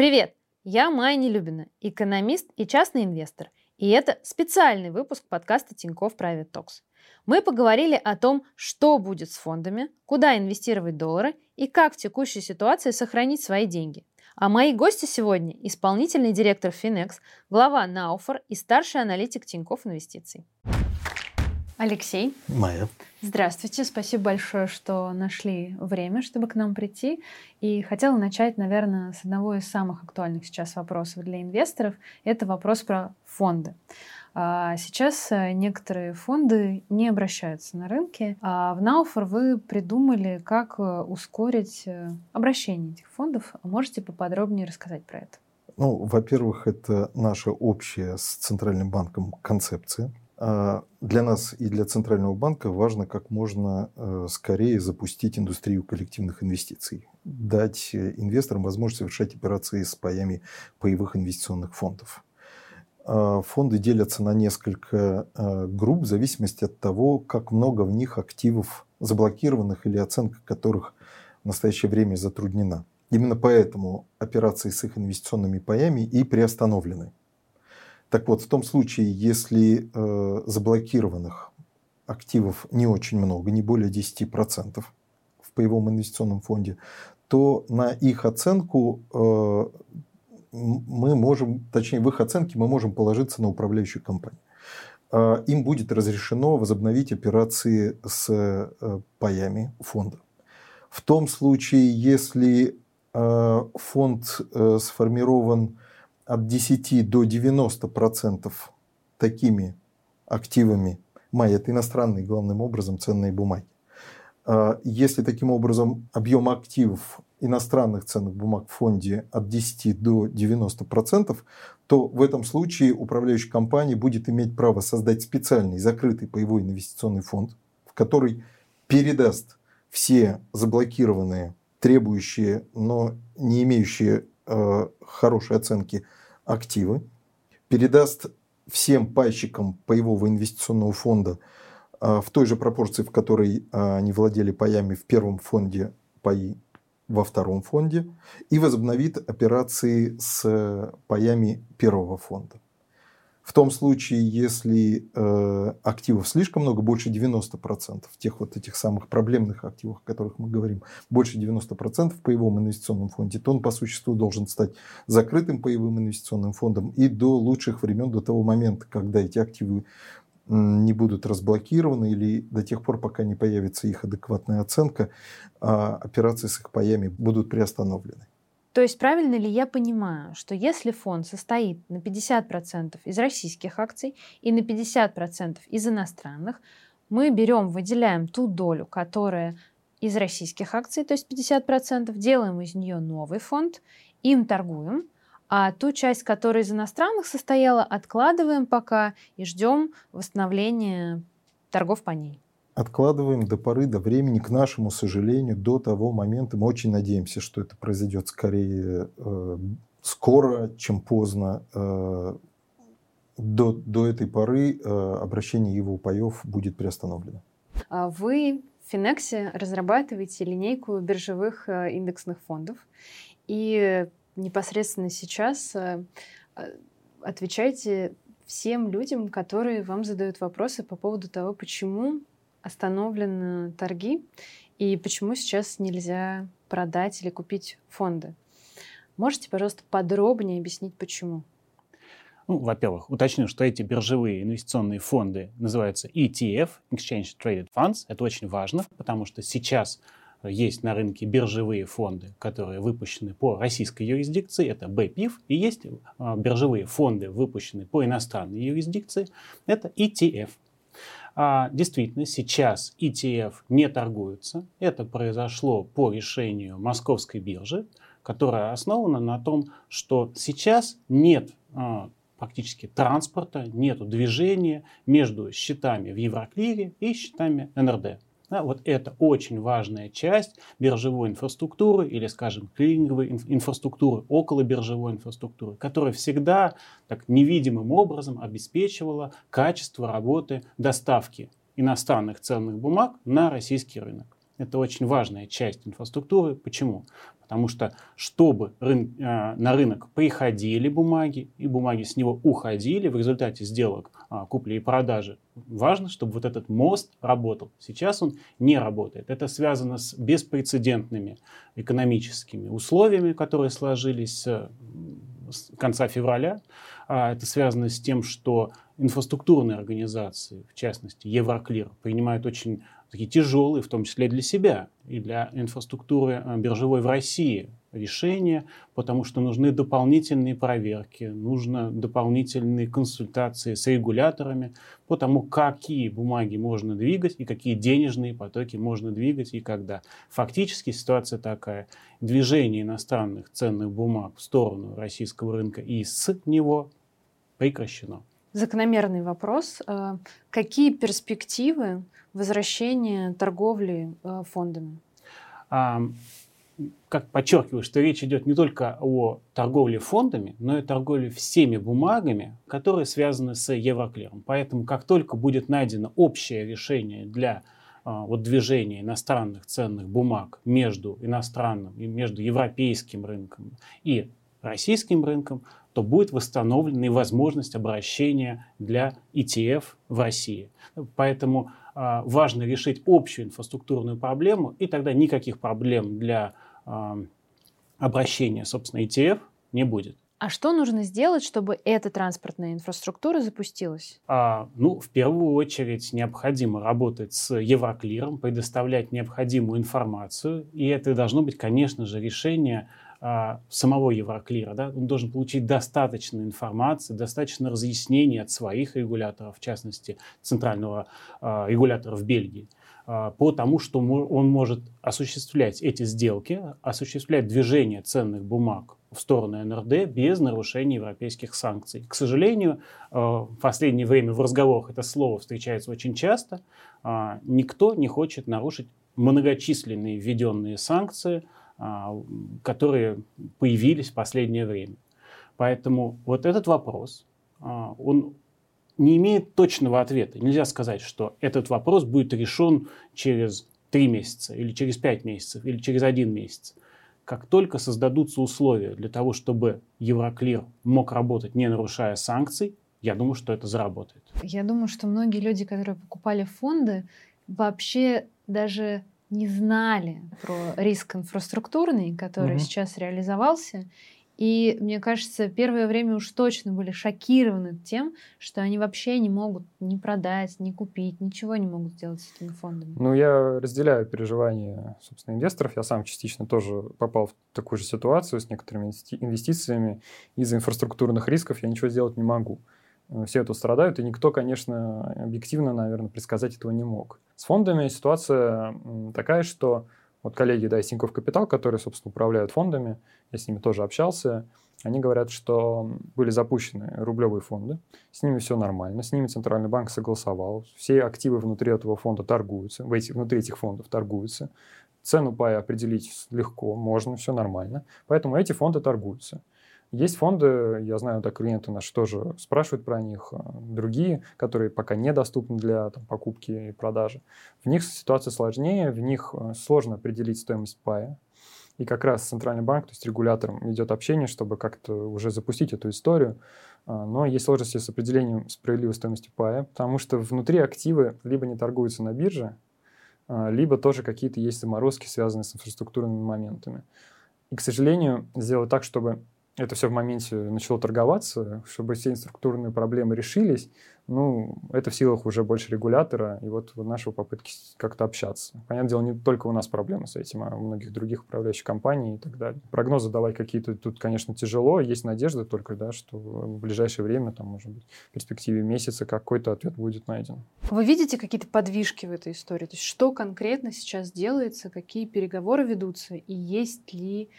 Привет! Я Майя Нелюбина, экономист и частный инвестор. И это специальный выпуск подкаста Тинькофф Private Talks. Мы поговорили о том, что будет с фондами, куда инвестировать доллары и как в текущей ситуации сохранить свои деньги. А мои гости сегодня – исполнительный директор Finex, глава Науфор и старший аналитик Тинькофф Инвестиций. Алексей. Майя. Здравствуйте, спасибо большое, что нашли время, чтобы к нам прийти. И хотела начать, наверное, с одного из самых актуальных сейчас вопросов для инвесторов. Это вопрос про фонды. А, сейчас э, некоторые фонды не обращаются на рынке. А в Науфор вы придумали, как э, ускорить э, обращение этих фондов. Можете поподробнее рассказать про это? Ну, во-первых, это наша общая с Центральным банком концепция. А, для нас и для Центрального банка важно как можно э, скорее запустить индустрию коллективных инвестиций, дать э, инвесторам возможность совершать операции с паями паевых инвестиционных фондов. А, фонды делятся на несколько э, групп в зависимости от того, как много в них активов заблокированных или оценка которых в настоящее время затруднена. Именно поэтому операции с их инвестиционными паями и приостановлены. Так вот, в том случае, если э, заблокированных активов не очень много, не более 10% в паевом инвестиционном фонде, то на их оценку э, мы можем, точнее, в их оценке мы можем положиться на управляющую компанию. Э, им будет разрешено возобновить операции с э, паями фонда. В том случае, если э, фонд э, сформирован от 10 до 90 процентов такими активами май это иностранные главным образом ценные бумаги. А, если таким образом объем активов иностранных ценных бумаг в фонде от 10 до 90 процентов, то в этом случае управляющая компания будет иметь право создать специальный закрытый паевой инвестиционный фонд, в который передаст все заблокированные, требующие, но не имеющие э, хорошей оценки активы, передаст всем пайщикам паевого инвестиционного фонда а, в той же пропорции, в которой а, они владели паями в первом фонде, паи во втором фонде, и возобновит операции с паями первого фонда. В том случае, если э, активов слишком много, больше 90% тех вот этих самых проблемных активов, о которых мы говорим, больше 90% в паевом инвестиционном фонде, то он по существу должен стать закрытым паевым инвестиционным фондом и до лучших времен, до того момента, когда эти активы не будут разблокированы или до тех пор, пока не появится их адекватная оценка, а операции с их паями будут приостановлены. То есть правильно ли я понимаю, что если фонд состоит на 50% из российских акций и на 50% из иностранных, мы берем, выделяем ту долю, которая из российских акций, то есть 50%, делаем из нее новый фонд, им торгуем, а ту часть, которая из иностранных состояла, откладываем пока и ждем восстановления торгов по ней откладываем до поры, до времени, к нашему сожалению, до того момента. Мы очень надеемся, что это произойдет скорее э, скоро, чем поздно. Э, до, до этой поры э, обращение его паев будет приостановлено. А вы в Финексе разрабатываете линейку биржевых э, индексных фондов. И непосредственно сейчас э, отвечаете всем людям, которые вам задают вопросы по поводу того, почему остановлены торги и почему сейчас нельзя продать или купить фонды. Можете, пожалуйста, подробнее объяснить, почему? Ну, во-первых, уточню, что эти биржевые инвестиционные фонды называются ETF, Exchange Traded Funds. Это очень важно, потому что сейчас есть на рынке биржевые фонды, которые выпущены по российской юрисдикции, это BPIF, и есть а, биржевые фонды, выпущенные по иностранной юрисдикции, это ETF. А действительно, сейчас ETF не торгуются. Это произошло по решению Московской биржи, которая основана на том, что сейчас нет а, практически транспорта, нет движения между счетами в Евроклире и счетами НРД. Да, вот это очень важная часть биржевой инфраструктуры или, скажем, клининговой инфраструктуры, около биржевой инфраструктуры, которая всегда так невидимым образом обеспечивала качество работы доставки иностранных ценных бумаг на российский рынок. это очень важная часть инфраструктуры. Почему? Потому что, чтобы рын, э, на рынок приходили бумаги, и бумаги с него уходили в результате сделок купли и продажи, важно, чтобы вот этот мост работал. Сейчас он не работает. Это связано с беспрецедентными экономическими условиями, которые сложились с конца февраля. А это связано с тем, что инфраструктурные организации, в частности Евроклир, принимают очень такие тяжелые, в том числе для себя и для инфраструктуры э, биржевой в России решения, потому что нужны дополнительные проверки, нужно дополнительные консультации с регуляторами по тому, какие бумаги можно двигать и какие денежные потоки можно двигать и когда. Фактически ситуация такая. Движение иностранных ценных бумаг в сторону российского рынка и с него прекращено. Закономерный вопрос. Э, какие перспективы возвращения торговли э, фондами? Как подчеркиваю, что речь идет не только о торговле фондами, но и торговле всеми бумагами, которые связаны с Евроклиром. Поэтому как только будет найдено общее решение для а, вот, движения иностранных ценных бумаг между иностранным и между европейским рынком и российским рынком, то будет восстановлена и возможность обращения для ETF в России. Поэтому э, важно решить общую инфраструктурную проблему, и тогда никаких проблем для обращения, собственно, ETF не будет. А что нужно сделать, чтобы эта транспортная инфраструктура запустилась? А, ну, в первую очередь необходимо работать с Евроклиром, предоставлять необходимую информацию. И это должно быть, конечно же, решение а, самого Евроклира. Да? Он должен получить достаточно информации, достаточно разъяснений от своих регуляторов, в частности, центрального а, регулятора в Бельгии по тому, что он может осуществлять эти сделки, осуществлять движение ценных бумаг в сторону НРД без нарушения европейских санкций. К сожалению, в последнее время в разговорах это слово встречается очень часто. Никто не хочет нарушить многочисленные введенные санкции – а, которые появились в последнее время. Поэтому вот этот вопрос, а, он не имеет точного ответа. Нельзя сказать, что этот вопрос будет решен через три месяца, или через пять месяцев, или через один месяц. Как только создадутся условия для того, чтобы Евроклир мог работать, не нарушая санкций, я думаю, что это заработает. Я думаю, что многие люди, которые покупали фонды, вообще даже не знали про риск инфраструктурный, который угу. сейчас реализовался. И мне кажется, первое время уж точно были шокированы тем, что они вообще не могут ни продать, ни купить, ничего не могут сделать с этими фондами. Ну, я разделяю переживания, собственно, инвесторов. Я сам частично тоже попал в такую же ситуацию с некоторыми инвестициями. Из-за инфраструктурных рисков я ничего сделать не могу. Э, все это страдают, и никто, конечно, объективно, наверное, предсказать этого не мог. С фондами ситуация такая, что вот коллеги, да, из Тинькофф Капитал, которые, собственно, управляют фондами, я с ними тоже общался, они говорят, что были запущены рублевые фонды, с ними все нормально, с ними Центральный банк согласовал, все активы внутри этого фонда торгуются, в эти, внутри этих фондов торгуются, цену пая определить легко, можно, все нормально, поэтому эти фонды торгуются. Есть фонды, я знаю, да, клиенты наши тоже спрашивают про них, а, другие, которые пока недоступны для там, покупки и продажи. В них ситуация сложнее, в них а, сложно определить стоимость пая. И как раз Центральный банк, то есть регулятором, ведет общение, чтобы как-то уже запустить эту историю. А, но есть сложности с определением справедливой стоимости пая, потому что внутри активы либо не торгуются на бирже, либо тоже какие-то есть заморозки, связанные с инфраструктурными моментами. И, к сожалению, сделать так, чтобы это все в моменте начало торговаться, чтобы все инструктурные проблемы решились, ну, это в силах уже больше регулятора и вот, нашего попытки как-то общаться. Понятное дело, не только у нас проблемы с этим, а у многих других управляющих компаний и так далее. Прогнозы давать какие-то тут, конечно, тяжело. Есть надежда только, да, что в ближайшее время, там, может быть, в перспективе месяца какой-то ответ будет найден. Вы видите какие-то подвижки в этой истории? То есть что конкретно сейчас делается, какие переговоры ведутся и есть ли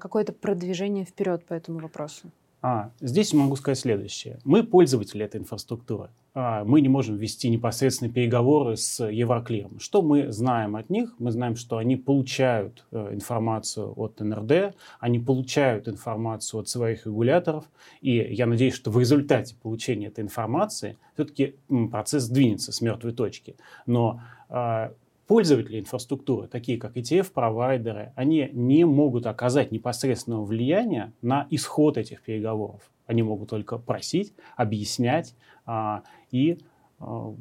какое-то продвижение вперед по этому вопросу? А, здесь могу сказать следующее. Мы пользователи этой инфраструктуры. А, мы не можем вести непосредственные переговоры с Евроклиром. Что мы знаем от них? Мы знаем, что они получают э, информацию от НРД, они получают информацию от своих регуляторов, и я надеюсь, что в результате получения этой информации все-таки процесс сдвинется с мертвой точки. Но а, пользователи инфраструктуры, такие как ETF-провайдеры, они не могут оказать непосредственного влияния на исход этих переговоров. Они могут только просить, объяснять а, и а,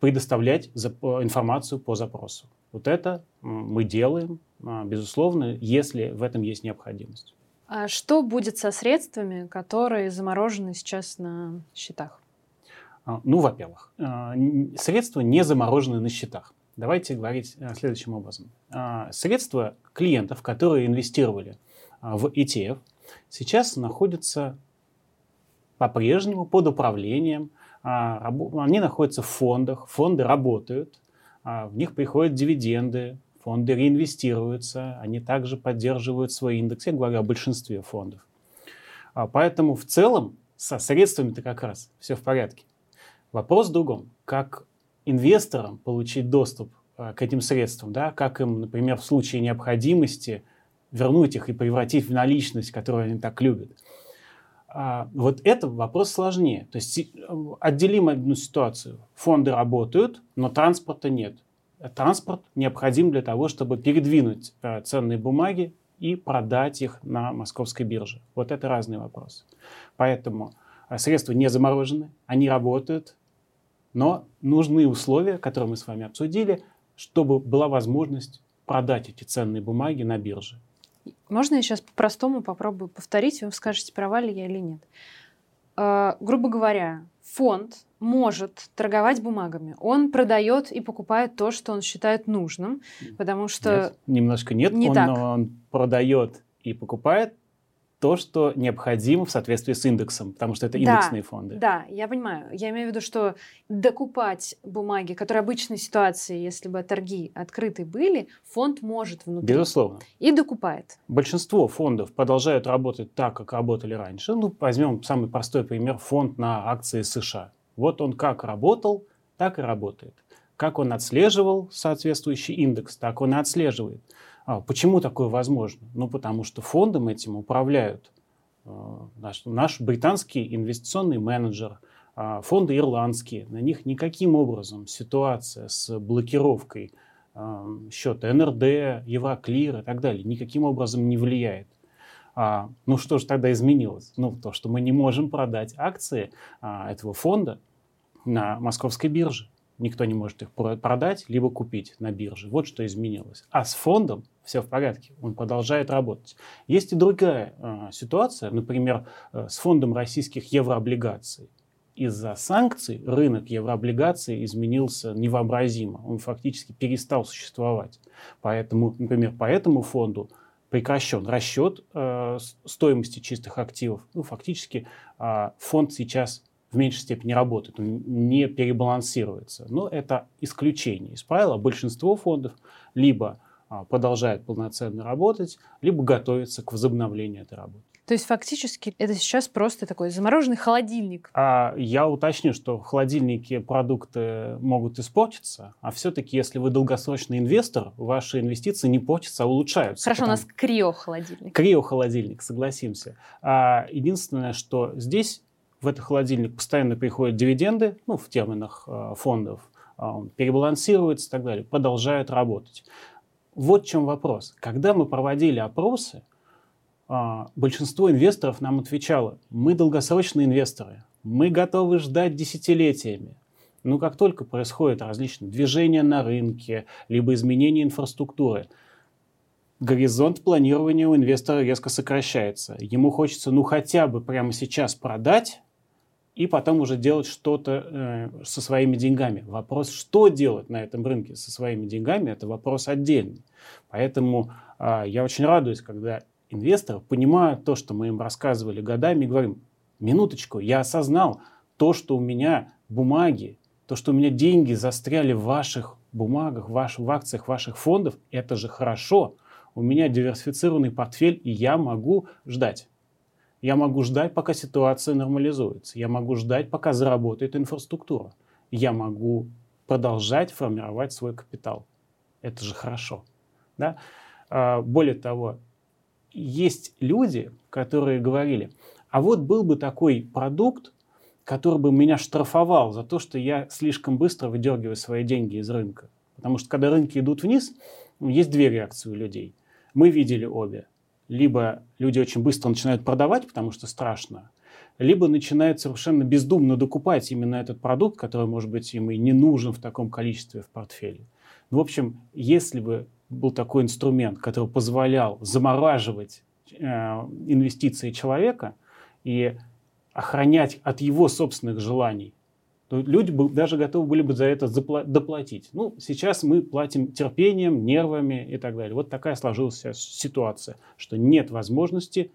предоставлять информацию по запросу. Вот это мы делаем, а, безусловно, если в этом есть необходимость. А что будет со средствами, которые заморожены сейчас на счетах? А, ну, во-первых, средства не заморожены на счетах. Давайте говорить следующим образом. Средства клиентов, которые инвестировали в ETF, сейчас находятся по-прежнему под управлением. Они находятся в фондах, фонды работают, а, в них приходят дивиденды, фонды реинвестируются, они также поддерживают свой индекс. Я говорю о большинстве фондов. А, поэтому в целом со средствами-то как раз все в порядке. Вопрос в другом. Как инвесторам получить доступ а, к этим средствам, да, как им, например, в случае необходимости вернуть их и превратить в наличность, которую они так любят. Вот это вопрос сложнее. То есть отделим одну ситуацию. Фонды работают, но транспорта нет. Транспорт необходим для того, чтобы передвинуть э, ценные бумаги и продать их на московской бирже. Вот это разные вопросы. Поэтому э, средства не заморожены, они работают, но нужны условия, которые мы с вами обсудили, чтобы была возможность продать эти ценные бумаги на бирже. Можно я сейчас по-простому попробую повторить, и вы скажете, права ли я или нет. Э, грубо говоря, фонд может торговать бумагами. Он продает и покупает то, что он считает нужным, потому что... Нет, немножко нет. Не он, так. он продает и покупает то, что необходимо в соответствии с индексом, потому что это индексные да, фонды. Да, я понимаю. Я имею в виду, что докупать бумаги, которые обычной ситуации, если бы торги открыты были, фонд может внутри. Безусловно. И докупает. Большинство фондов продолжают работать так, как работали раньше. Ну, возьмем самый простой пример, фонд на акции США. Вот он как работал, так и работает. Как он отслеживал соответствующий индекс, так он и отслеживает. А почему такое возможно? Ну, потому что фондом этим управляют э, наш, наш британский инвестиционный менеджер, э, фонды ирландские. На них никаким образом ситуация с блокировкой э, счета НРД, Евроклир и так далее никаким образом не влияет. А, ну что же тогда изменилось? Ну, то, что мы не можем продать акции а, этого фонда на московской бирже. Никто не может их продать, либо купить на бирже. Вот что изменилось. А с фондом все в порядке, он продолжает работать. Есть и другая э, ситуация, например, э, с фондом российских еврооблигаций. Из-за санкций рынок еврооблигаций изменился невообразимо. Он фактически перестал существовать. Поэтому, например, по этому фонду прекращен расчет э, стоимости чистых активов. Ну, фактически э, фонд сейчас в меньшей степени работает, он не перебалансируется. Но это исключение из правила. Большинство фондов либо а, продолжает полноценно работать, либо готовится к возобновлению этой работы. То есть фактически это сейчас просто такой замороженный холодильник. А я уточню, что в холодильнике продукты могут испортиться, а все-таки, если вы долгосрочный инвестор, ваши инвестиции не портятся, а улучшаются. Хорошо, потому... у нас криохолодильник. Криохолодильник, согласимся. А единственное, что здесь в этот холодильник постоянно приходят дивиденды, ну, в терминах э, фондов, э, он перебалансируется и так далее, продолжает работать. Вот в чем вопрос. Когда мы проводили опросы, э, большинство инвесторов нам отвечало, мы долгосрочные инвесторы, мы готовы ждать десятилетиями. Но как только происходят различные движения на рынке, либо изменения инфраструктуры, горизонт планирования у инвестора резко сокращается. Ему хочется ну хотя бы прямо сейчас продать, и потом уже делать что-то э, со своими деньгами. Вопрос, что делать на этом рынке со своими деньгами, это вопрос отдельный. Поэтому э, я очень радуюсь, когда инвесторы понимают то, что мы им рассказывали годами, и говорим, минуточку, я осознал то, что у меня бумаги, то, что у меня деньги застряли в ваших бумагах, ваш, в акциях ваших фондов, это же хорошо. У меня диверсифицированный портфель, и я могу ждать. Я могу ждать, пока ситуация нормализуется. Я могу ждать, пока заработает инфраструктура. Я могу продолжать формировать свой капитал. Это же хорошо. Да? А, более того, есть люди, которые говорили, а вот был бы такой продукт, который бы меня штрафовал за то, что я слишком быстро выдергиваю свои деньги из рынка. Потому что когда рынки идут вниз, есть две реакции у людей. Мы видели обе. Либо люди очень быстро начинают продавать, потому что страшно, либо начинают совершенно бездумно докупать именно этот продукт, который, может быть, им и не нужен в таком количестве в портфеле. Ну, в общем, если бы был такой инструмент, который позволял замораживать э, инвестиции человека и охранять от его собственных желаний, то люди бы даже готовы были бы за это доплатить. Ну, сейчас мы платим терпением, нервами и так далее. Вот такая сложилась ситуация, что нет возможности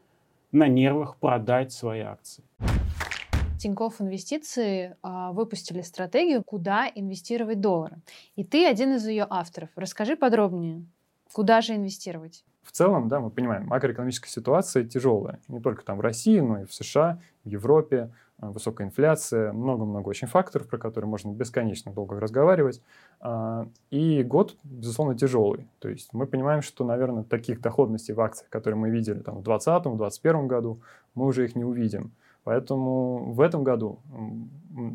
на нервах продать свои акции. Тинькофф Инвестиции э, выпустили стратегию, куда инвестировать доллары. И ты один из ее авторов. Расскажи подробнее, куда же инвестировать? В целом, да, мы понимаем, макроэкономическая ситуация тяжелая. Не только там в России, но и в США, в Европе. Э, высокая инфляция, много-много очень факторов, про которые можно бесконечно долго разговаривать. А, и год, безусловно, тяжелый. То есть мы понимаем, что, наверное, таких доходностей в акциях, которые мы видели там, в 2020-2021 году, мы уже их не увидим. Поэтому в этом году,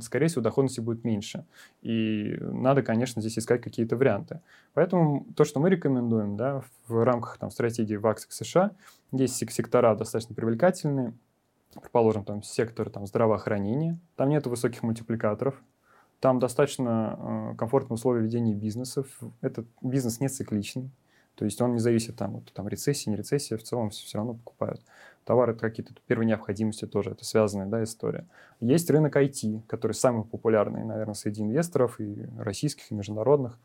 скорее всего, доходности будет меньше. И надо, конечно, здесь искать какие-то варианты. Поэтому то, что мы рекомендуем да, в рамках там, стратегии в акциях США, есть сектора достаточно привлекательные, предположим, там сектор там, здравоохранения, там нет высоких мультипликаторов, там достаточно э, комфортные условия ведения бизнесов, этот бизнес не цикличный, то есть он не зависит там, от там, рецессии, не рецессии, в целом все, все равно покупают. Товары это какие-то первой необходимости тоже, это связанная да, история. Есть рынок IT, который самый популярный, наверное, среди инвесторов и российских, и международных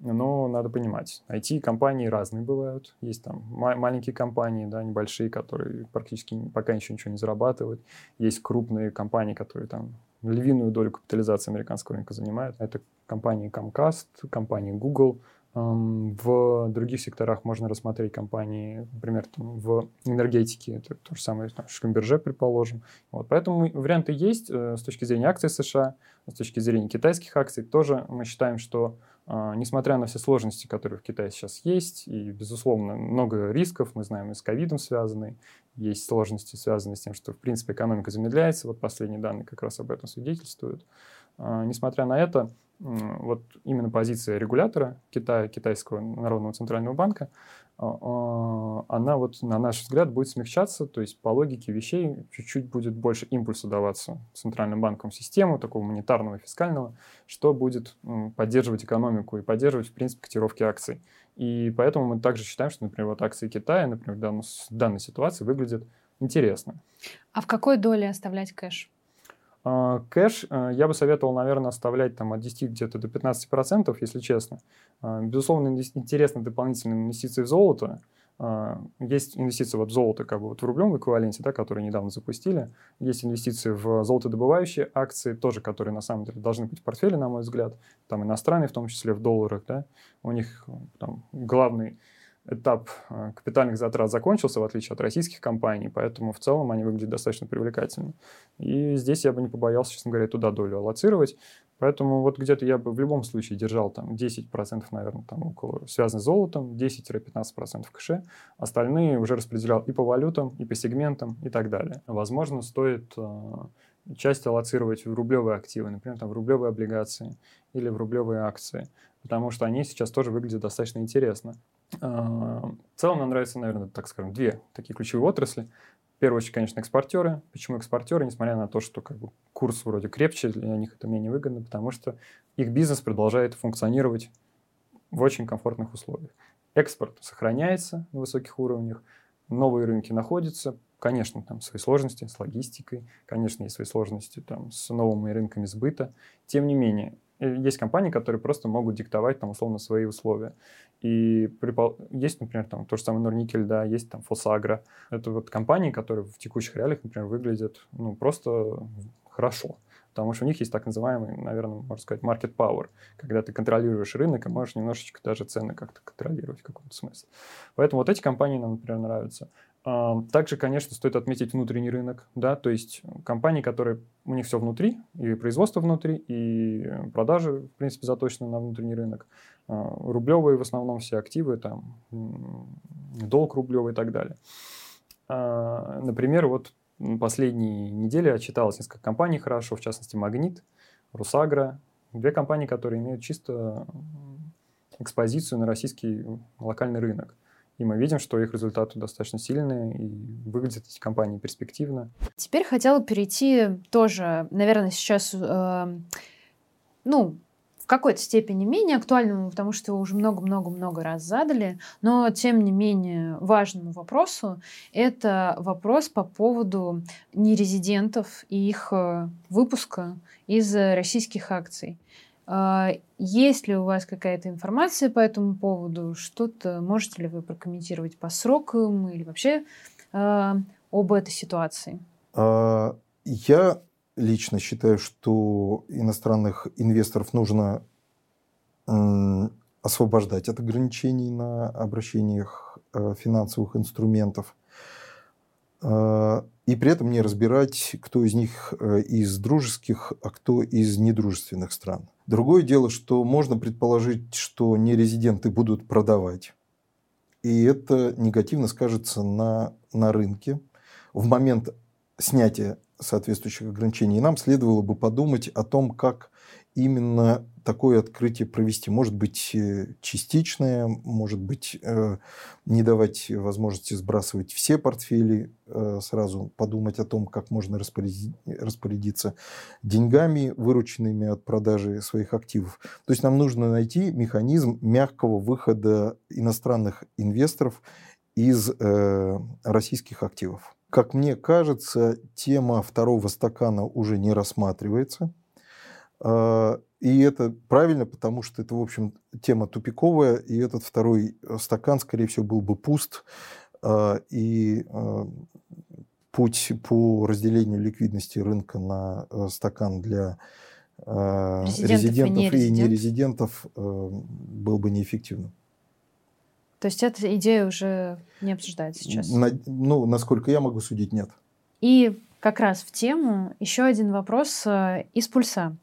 но надо понимать, IT-компании разные бывают. Есть там маленькие компании, да, небольшие, которые практически пока еще ничего не зарабатывают. Есть крупные компании, которые там львиную долю капитализации американского рынка занимают. Это компании Comcast, компании Google. В других секторах можно рассмотреть компании, например, там, в энергетике, это то же самое, там, Шкамберже, предположим. Вот, поэтому варианты есть э, с точки зрения акций США, с точки зрения китайских акций. Тоже мы считаем, что несмотря на все сложности, которые в Китае сейчас есть, и, безусловно, много рисков, мы знаем, и с ковидом связанные, есть сложности, связанные с тем, что, в принципе, экономика замедляется, вот последние данные как раз об этом свидетельствуют. А, несмотря на это, вот именно позиция регулятора Китая, Китайского народного центрального банка, а, а, она вот, на наш взгляд, будет смягчаться, то есть по логике вещей чуть-чуть будет больше импульса даваться центральным банкам систему, такого монетарного фискального, что будет поддерживать экономику и поддерживать, в принципе, котировки акций. И поэтому мы также считаем, что, например, вот акции Китая, например, в данной ситуации выглядят интересно. А в какой доле оставлять кэш? А, кэш э, я бы советовал, наверное, оставлять там от 10 где-то до 15%, если честно. А, безусловно, интересны дополнительные инвестиции в золото. А, есть инвестиции вот в золото как бы вот в рублевом эквиваленте, да, которые недавно запустили. Есть инвестиции в золотодобывающие акции, тоже, которые на самом деле должны быть в портфеле, на мой взгляд. Там иностранные, в том числе в долларах. Да. У них там главный этап э, капитальных затрат закончился, в отличие от российских компаний, поэтому в целом они выглядят достаточно привлекательно. И здесь я бы не побоялся, честно говоря, туда долю аллоцировать. Поэтому вот где-то я бы в любом случае держал там 10%, наверное, там около, связанных с золотом, 10-15% в кэше. Остальные уже распределял и по валютам, и по сегментам, и так далее. Возможно, стоит э, часть аллоцировать в рублевые активы, например, там, в рублевые облигации или в рублевые акции, потому что они сейчас тоже выглядят достаточно интересно. В целом нам нравятся, наверное, так скажем, две такие ключевые отрасли. В первую очередь, конечно, экспортеры. Почему экспортеры? Несмотря на то, что как бы, курс вроде крепче, для них это менее выгодно, потому что их бизнес продолжает функционировать в очень комфортных условиях. Экспорт сохраняется на высоких уровнях, новые рынки находятся, конечно, там свои сложности с логистикой, конечно, есть свои сложности там, с новыми рынками сбыта. Тем не менее, есть компании, которые просто могут диктовать там условно свои условия. И есть, например, там то же самое Норникель, да, есть там Фосагра. Это вот компании, которые в текущих реалиях, например, выглядят ну, просто хорошо. Потому что у них есть так называемый, наверное, можно сказать, market power, когда ты контролируешь рынок и можешь немножечко даже цены как-то контролировать в каком-то смысле. Поэтому вот эти компании нам, например, нравятся. Также, конечно, стоит отметить внутренний рынок, да, то есть компании, которые у них все внутри, и производство внутри, и продажи, в принципе, заточены на внутренний рынок. А, рублевые в основном все активы, там, долг рублевый и так далее. А, например, вот последние недели отчиталось несколько компаний хорошо, в частности, Магнит, Русагра, две компании, которые имеют чисто экспозицию на российский локальный рынок. И мы видим, что их результаты достаточно сильные, и выглядят эти компании перспективно. Теперь хотела перейти тоже, наверное, сейчас, э, ну, в какой-то степени менее актуальному, потому что его уже много-много-много раз задали, но тем не менее важному вопросу. Это вопрос по поводу нерезидентов и их э, выпуска из российских акций. А, есть ли у вас какая-то информация по этому поводу? Что-то можете ли вы прокомментировать по срокам или вообще э, об этой ситуации? А, я лично считаю, что иностранных инвесторов нужно освобождать от ограничений на обращениях э, финансовых инструментов. И при этом не разбирать, кто из них э, из дружеских, а кто из недружественных стран. Другое дело, что можно предположить, что нерезиденты будут продавать. И это негативно скажется на, на рынке. В момент снятия соответствующих ограничений нам следовало бы подумать о том, как именно такое открытие провести. Может быть, э, частичное, может быть, э, не давать возможности сбрасывать все портфели, э, сразу подумать о том, как можно распорядиться деньгами, вырученными от продажи своих активов. То есть нам нужно найти механизм мягкого выхода иностранных инвесторов из российских активов. Как мне кажется, тема второго стакана уже не рассматривается и это правильно, потому что это, в общем, тема тупиковая, и этот второй э, стакан, скорее всего, был бы пуст, а, и а, путь по разделению ликвидности рынка на э, стакан для резидентов, резидентов и нерезидентов э, был бы неэффективным. То есть эта идея уже не обсуждается сейчас? На, ну, насколько я могу судить, нет. И как раз в тему еще один вопрос из пульса.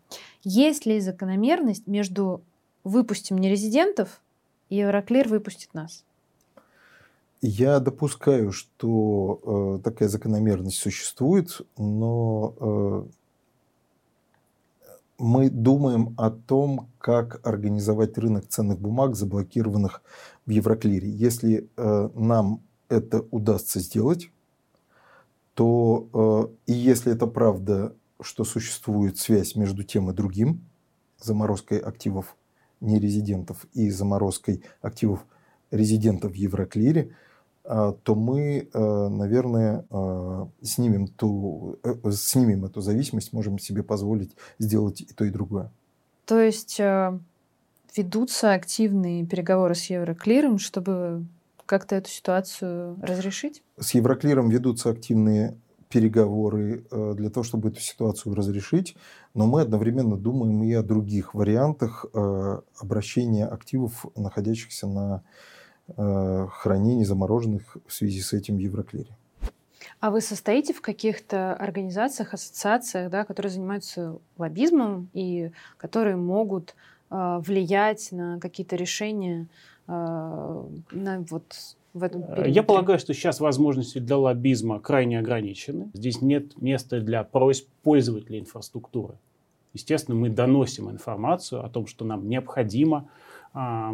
Есть ли закономерность между выпустим нерезидентов и Евроклир выпустит нас? Я допускаю, что э, такая закономерность существует, но э, мы думаем о том, как организовать рынок ценных бумаг, заблокированных в Евроклире. Если э, нам это удастся сделать, то э, и если это правда что существует связь между тем и другим, заморозкой активов нерезидентов и заморозкой активов резидентов в Евроклире, а, то мы, а, наверное, а, снимем, ту, э, снимем эту зависимость, можем себе позволить сделать и то, и другое. То есть э, ведутся активные переговоры с Евроклиром, чтобы как-то эту ситуацию разрешить? С Евроклиром ведутся активные переговоры э, для того, чтобы эту ситуацию разрешить, но мы одновременно думаем и о других вариантах э, обращения активов, находящихся на э, хранении замороженных в связи с этим Евроклире. А вы состоите в каких-то организациях, ассоциациях, да, которые занимаются лоббизмом и которые могут влиять на какие-то решения на вот в этом э, периоде? Я полагаю, что сейчас возможности для лоббизма крайне ограничены. Здесь нет места для просьб пользователей инфраструктуры. Естественно, мы доносим информацию о том, что нам необходимо а,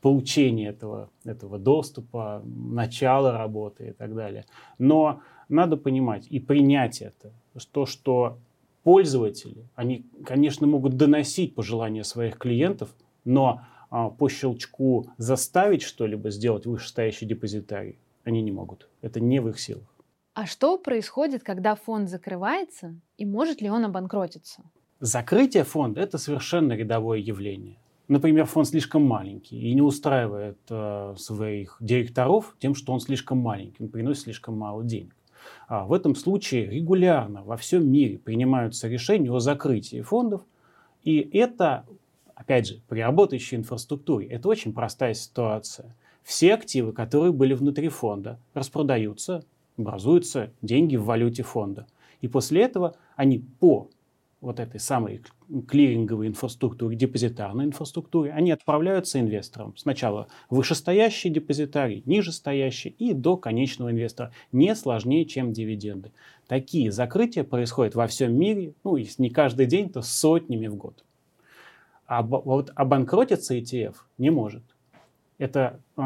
получение этого, этого доступа, начало работы и так далее. Но надо понимать и принять это, что, что пользователи, они, конечно, могут доносить пожелания своих клиентов, но по щелчку заставить что-либо сделать вышестоящий депозитарий, они не могут. Это не в их силах. А что происходит, когда фонд закрывается, и может ли он обанкротиться? Закрытие фонда – это совершенно рядовое явление. Например, фонд слишком маленький и не устраивает э, своих директоров тем, что он слишком маленький, он приносит слишком мало денег. А в этом случае регулярно во всем мире принимаются решения о закрытии фондов, и это Опять же, при работающей инфраструктуре это очень простая ситуация. Все активы, которые были внутри фонда, распродаются, образуются деньги в валюте фонда. И после этого они по вот этой самой клиринговой инфраструктуре, депозитарной инфраструктуре, они отправляются инвесторам. Сначала вышестоящий депозитарий, нижестоящий и до конечного инвестора. Не сложнее, чем дивиденды. Такие закрытия происходят во всем мире, ну, если не каждый день, то сотнями в год. А вот обанкротиться ETF не может. Это э,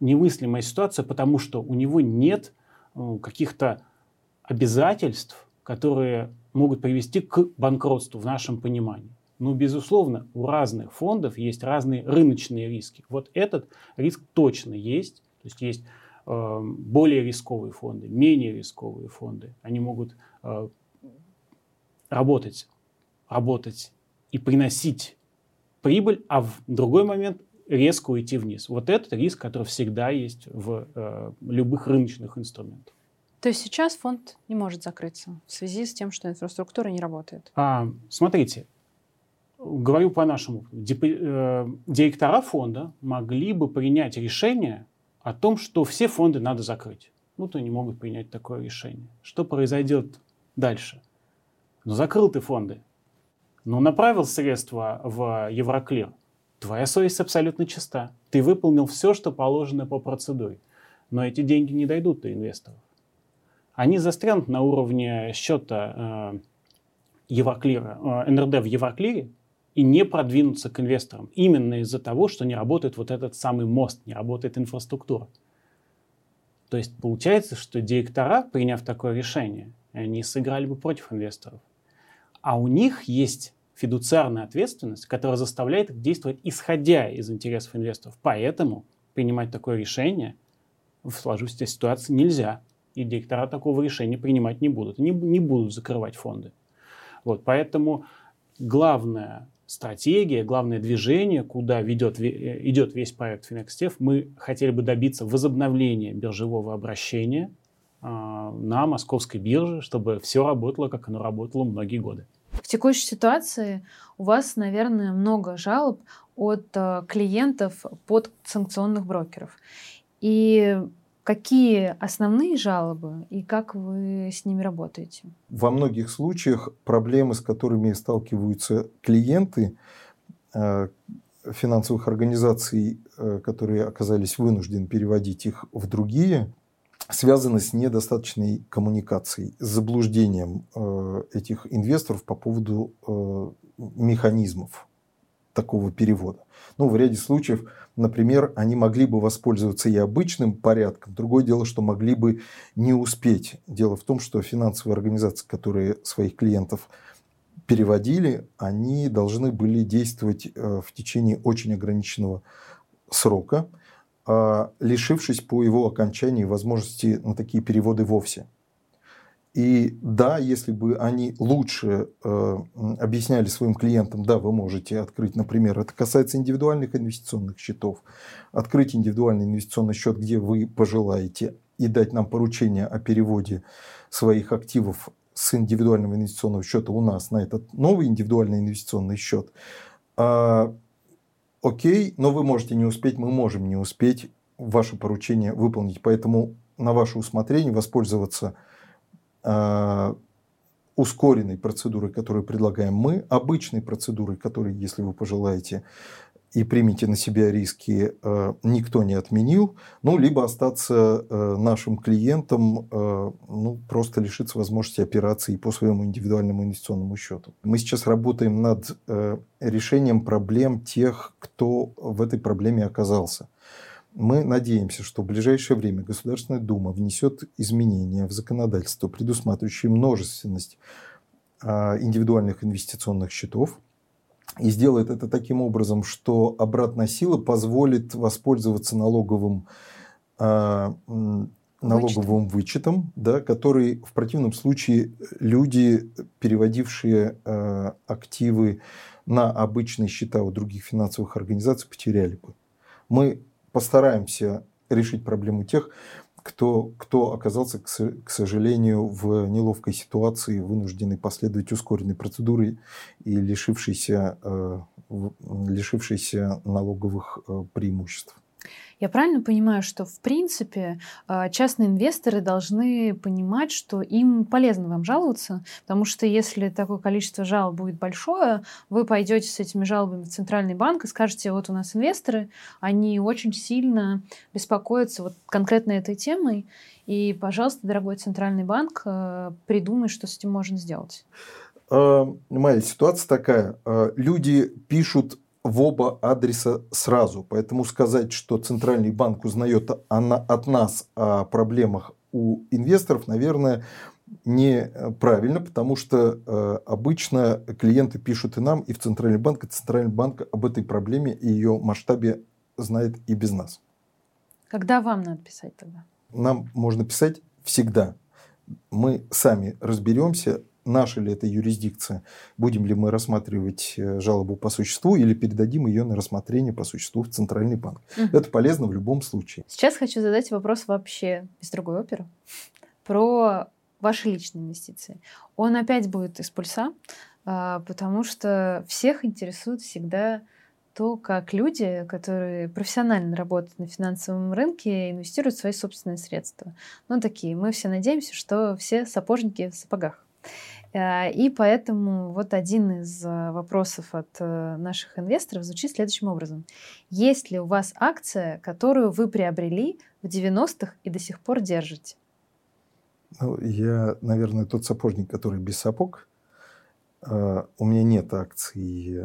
немыслимая ситуация, потому что у него нет э, каких-то обязательств, которые могут привести к банкротству в нашем понимании. Но, безусловно, у разных фондов есть разные рыночные риски. Вот этот риск точно есть. То есть есть э, более рисковые фонды, менее рисковые фонды. Они могут э, работать, работать и приносить прибыль, а в другой момент резко уйти вниз. Вот этот риск, который всегда есть в э, любых рыночных инструментах. То есть сейчас фонд не может закрыться в связи с тем, что инфраструктура не работает? А, смотрите, говорю по-нашему. Э, директора фонда могли бы принять решение о том, что все фонды надо закрыть. Ну, то они могут принять такое решение. Что произойдет дальше? Ну, закрыл ты фонды. Ну, направил средства в Евроклир. Твоя совесть абсолютно чиста. Ты выполнил все, что положено по процедуре. Но эти деньги не дойдут до инвесторов они застрянут на уровне счета э, Евроклира, э, НРД в Евроклире и не продвинутся к инвесторам. Именно из-за того, что не работает вот этот самый мост, не работает инфраструктура. То есть получается, что директора, приняв такое решение, они сыграли бы против инвесторов. А у них есть фидуциарная ответственность, которая заставляет их действовать исходя из интересов инвесторов. Поэтому принимать такое решение в сложившейся ситуации нельзя и директора такого решения принимать не будут. Они не будут закрывать фонды. Вот, поэтому главная стратегия, главное движение, куда ведет, идет весь проект FinexTef, мы хотели бы добиться возобновления биржевого обращения э, на московской бирже, чтобы все работало, как оно работало многие годы. Текущей ситуации у вас, наверное, много жалоб от э, клиентов под санкционных брокеров. И Какие основные жалобы и как вы с ними работаете? Во многих случаях проблемы, с которыми сталкиваются клиенты э, финансовых организаций, э, которые оказались вынуждены переводить их в другие, связаны с недостаточной коммуникацией, с заблуждением э, этих инвесторов по поводу механизмов такого перевода. Ну, в ряде случаев, например, они могли бы воспользоваться и обычным порядком. Другое дело, что могли бы не успеть. Дело в том, что финансовые организации, которые своих клиентов переводили, они должны были действовать э, в течение очень ограниченного срока, лишившись по его окончании возможности на такие переводы вовсе. И да, если бы они лучше э, объясняли своим клиентам, да, вы можете открыть, например, это касается индивидуальных инвестиционных счетов, открыть индивидуальный инвестиционный счет, где вы пожелаете, и дать нам поручение о переводе своих активов с индивидуального инвестиционного счета у нас на этот новый индивидуальный инвестиционный счет. А, окей, но вы можете не успеть, мы можем не успеть ваше поручение выполнить. Поэтому на ваше усмотрение воспользоваться Э, ускоренной процедурой, которую предлагаем мы, обычной процедурой, которую, если вы пожелаете и примете на себя риски, э, никто не отменил, ну, либо остаться э, нашим клиентом, ну, просто лишиться возможности операции по своему индивидуальному инвестиционному счету. Мы сейчас работаем над решением проблем тех, кто в этой проблеме оказался. Мы надеемся, что в ближайшее время Государственная Дума внесет изменения в законодательство, предусматривающие множественность а, индивидуальных инвестиционных счетов, и сделает это таким образом, что обратная сила позволит воспользоваться налоговым, а, налоговым вычетом, да, который в противном случае люди, переводившие а, активы на обычные счета у других финансовых организаций, потеряли бы. Мы постараемся решить проблему тех, кто, кто оказался, к сожалению, в неловкой ситуации, вынужденный последовать ускоренной процедуре и лишившийся, э, лишившийся налоговых э, преимуществ. Я правильно понимаю, что в принципе а, частные инвесторы должны понимать, что им полезно вам жаловаться, потому что если такое количество жалоб будет большое, вы пойдете с этими жалобами в Центральный банк и скажете, вот у нас инвесторы, они очень сильно беспокоятся вот конкретно этой темой, и, пожалуйста, дорогой Центральный банк, а, придумай, что с этим можно сделать. э, Майя, ситуация такая. Люди пишут в оба адреса сразу. Поэтому сказать, что Центральный банк узнает от нас о проблемах у инвесторов, наверное, неправильно, потому что э, обычно клиенты пишут и нам, и в Центральный банк, и Центральный банк об этой проблеме и ее масштабе знает и без нас. Когда вам надо писать тогда? Нам можно писать всегда. Мы сами разберемся, наша ли это юрисдикция, будем ли мы рассматривать э, жалобу по существу или передадим ее на рассмотрение по существу в Центральный банк. Угу. Это полезно в любом случае. Сейчас хочу задать вопрос вообще из другой оперы про ваши личные инвестиции. Он опять будет из пульса, а, потому что всех интересует всегда то, как люди, которые профессионально работают на финансовом рынке, инвестируют свои собственные средства. Ну, такие. Мы все надеемся, что все сапожники в сапогах. А, и поэтому вот один из а, вопросов от э, наших инвесторов звучит следующим образом. Есть ли у вас акция, которую вы приобрели в 90-х и до сих пор держите? Ну, я, наверное, тот сапожник, который без сапог. У меня нет акций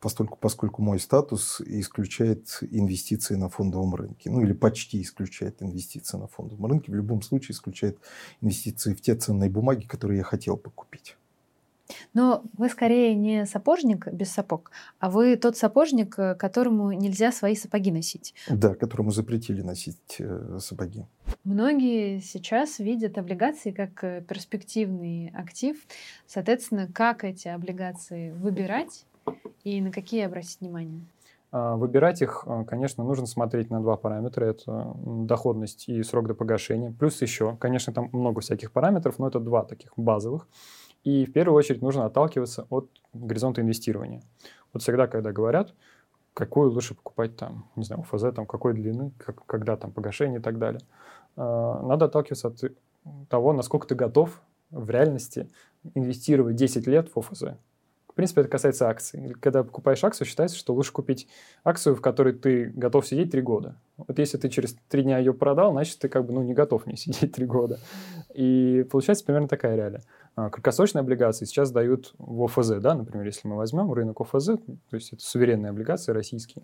поскольку, поскольку мой статус исключает инвестиции на фондовом рынке. Ну или почти исключает инвестиции на фондовом рынке. В любом случае исключает инвестиции в те ценные бумаги, которые я хотел бы купить. Но вы скорее не сапожник без сапог, а вы тот сапожник, э, которому нельзя свои сапоги носить. Да, которому запретили носить э, сапоги. Многие сейчас видят облигации как э, перспективный актив. Соответственно, как эти облигации выбирать и на какие обратить внимание? А, выбирать их, а, конечно, нужно смотреть на два параметра. Это доходность и срок до погашения. Плюс еще, конечно, там много всяких параметров, но это два таких базовых. И в первую очередь нужно отталкиваться от горизонта инвестирования. Вот всегда, когда говорят, какую лучше покупать там, не знаю, УФЗ, там, какой длины, как, когда там погашение и так далее. А, надо отталкиваться от того, насколько ты готов в реальности инвестировать 10 лет в ОФЗ. В принципе, это касается акций. Когда покупаешь акцию, считается, что лучше купить акцию, в которой ты готов сидеть три года. Вот если ты через три дня ее продал, значит, ты как бы ну, не готов не сидеть три года. И получается примерно такая реалия. А, краткосрочные облигации сейчас дают в ОФЗ, да, например, если мы возьмем рынок ОФЗ, то есть это суверенные облигации российские,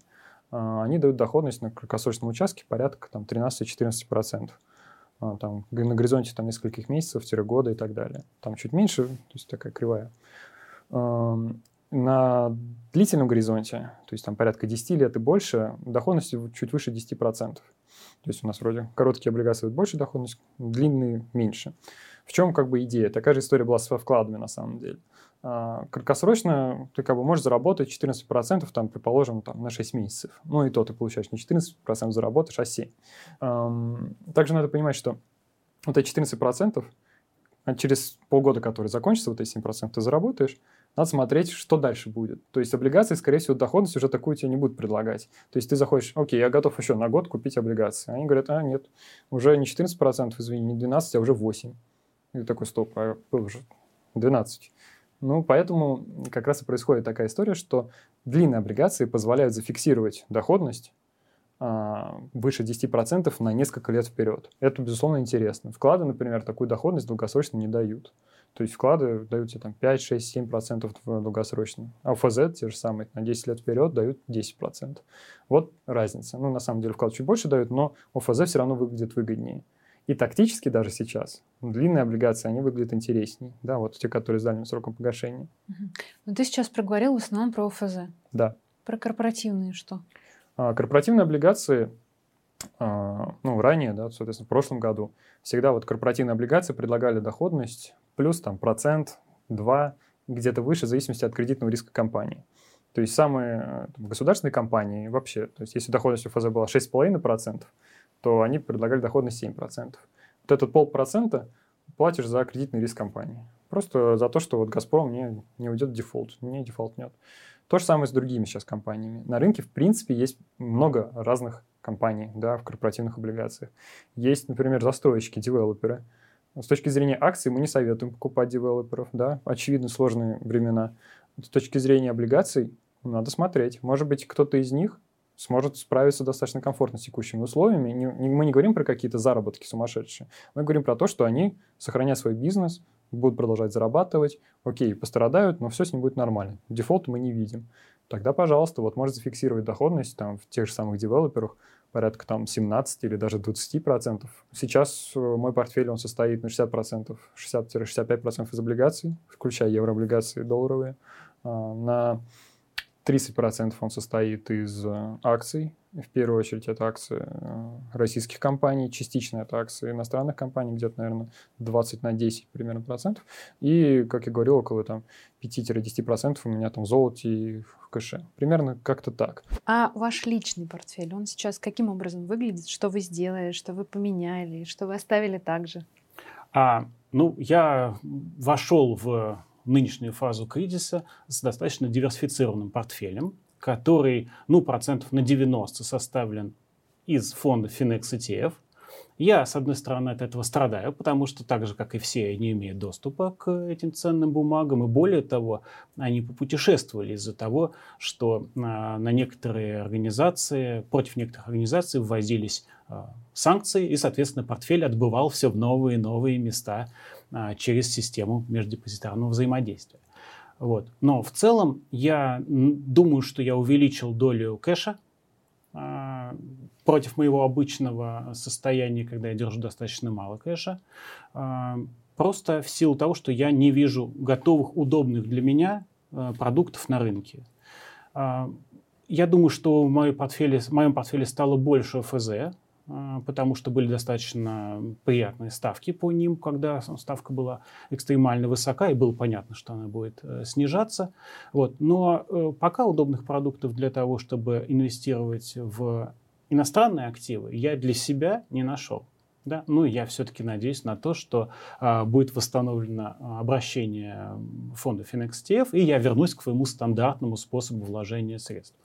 а, они дают доходность на краткосрочном участке порядка там, 13-14%. А, там, на горизонте там, нескольких месяцев, года и так далее. Там чуть меньше, то есть такая кривая на длительном горизонте, то есть там порядка 10 лет и больше, доходность чуть выше 10%. То есть у нас вроде короткие облигации больше доходность, длинные меньше. В чем как бы идея? Такая же история была со вкладами на самом деле. А, краткосрочно ты как бы можешь заработать 14%, там, предположим, там, на 6 месяцев. Ну и то ты получаешь не 14% заработаешь, а 7%. Также надо понимать, что вот эти 14%, а через полгода, который закончится, вот эти 7% ты заработаешь, надо смотреть, что дальше будет. То есть облигации, скорее всего, доходность уже такую тебе не будут предлагать. То есть ты заходишь, окей, я готов еще на год купить облигации. Они говорят, а нет, уже не 14%, извини, не 12, а уже 8. И ты такой, стоп, а был уже 12. Ну, поэтому как раз и происходит такая история, что длинные облигации позволяют зафиксировать доходность а, выше 10% на несколько лет вперед. Это, безусловно, интересно. Вклады, например, такую доходность долгосрочно не дают. То есть вклады дают тебе там 5, 6, 7 процентов долгосрочно. А ФЗ те же самые, на 10 лет вперед дают 10 процентов. Вот разница. Ну, на самом деле вклад чуть больше дают, но ОФЗ все равно выглядит выгоднее. И тактически даже сейчас длинные облигации, они выглядят интереснее. Да, вот те, которые с дальним сроком погашения. Но ты сейчас проговорил в основном про ОФЗ. Да. Про корпоративные что? А, корпоративные облигации, а, ну, ранее, да, соответственно, в прошлом году, всегда вот корпоративные облигации предлагали доходность плюс там процент, два, где-то выше, в зависимости от кредитного риска компании. То есть самые э, там, государственные компании вообще, то есть если доходность ОФЗ была 6,5%, то они предлагали доходность 7%. Вот этот полпроцента платишь за кредитный риск компании. Просто за то, что вот «Газпром» не, не уйдет в дефолт, не дефолтнет. То же самое с другими сейчас компаниями. На рынке, в принципе, есть много разных компаний да, в корпоративных облигациях. Есть, например, застройщики, девелоперы – с точки зрения акций мы не советуем покупать девелоперов, да, очевидно сложные времена. С точки зрения облигаций надо смотреть. Может быть, кто-то из них сможет справиться достаточно комфортно с текущими условиями. Не, не, мы не говорим про какие-то заработки сумасшедшие. Мы говорим про то, что они, сохраняя свой бизнес, будут продолжать зарабатывать, окей, пострадают, но все с ним будет нормально. Дефолт мы не видим. Тогда, пожалуйста, вот можно зафиксировать доходность там в тех же самых девелоперах, порядка там 17 или даже 20 процентов. Сейчас э, мой портфель, он состоит на 60 процентов, 60-65 процентов из облигаций, включая еврооблигации долларовые. А, на 30 процентов он состоит из э, акций. В первую очередь это акции э, российских компаний, частично это акции иностранных компаний, где-то, наверное, 20 на 10 примерно процентов. И, как я говорил, около там 5-10 процентов у меня там в золоте и кэше. Примерно как-то так. А ваш личный портфель, он сейчас каким образом выглядит? Что вы сделали, что вы поменяли, что вы оставили так же? А, ну, я вошел в нынешнюю фазу кризиса с достаточно диверсифицированным портфелем, который, ну, процентов на 90 составлен из фонда Finex ETF – я, с одной стороны, от этого страдаю, потому что так же, как и все, не имею доступа к этим ценным бумагам. И более того, они попутешествовали из-за того, что на, на некоторые организации, против некоторых организаций ввозились а, санкции, и, соответственно, портфель отбывал все в новые и новые места а, через систему междепозитарного взаимодействия. Вот. Но в целом я думаю, что я увеличил долю кэша а, против моего обычного состояния, когда я держу достаточно мало кэша. А, просто в силу того, что я не вижу готовых, удобных для меня а, продуктов на рынке. Я думаю, что в моем портфеле, в моем портфеле стало больше ФЗ, потому что были достаточно приятные ставки по ним, когда ставка была экстремально высока, и было понятно, что она будет э, снижаться. Вот. Но э, пока удобных продуктов для того, чтобы инвестировать в иностранные активы, я для себя не нашел. Да? Ну, я все-таки надеюсь на то, что а, будет восстановлено обращение фонда FinXTF, и я вернусь к своему стандартному способу вложения средств.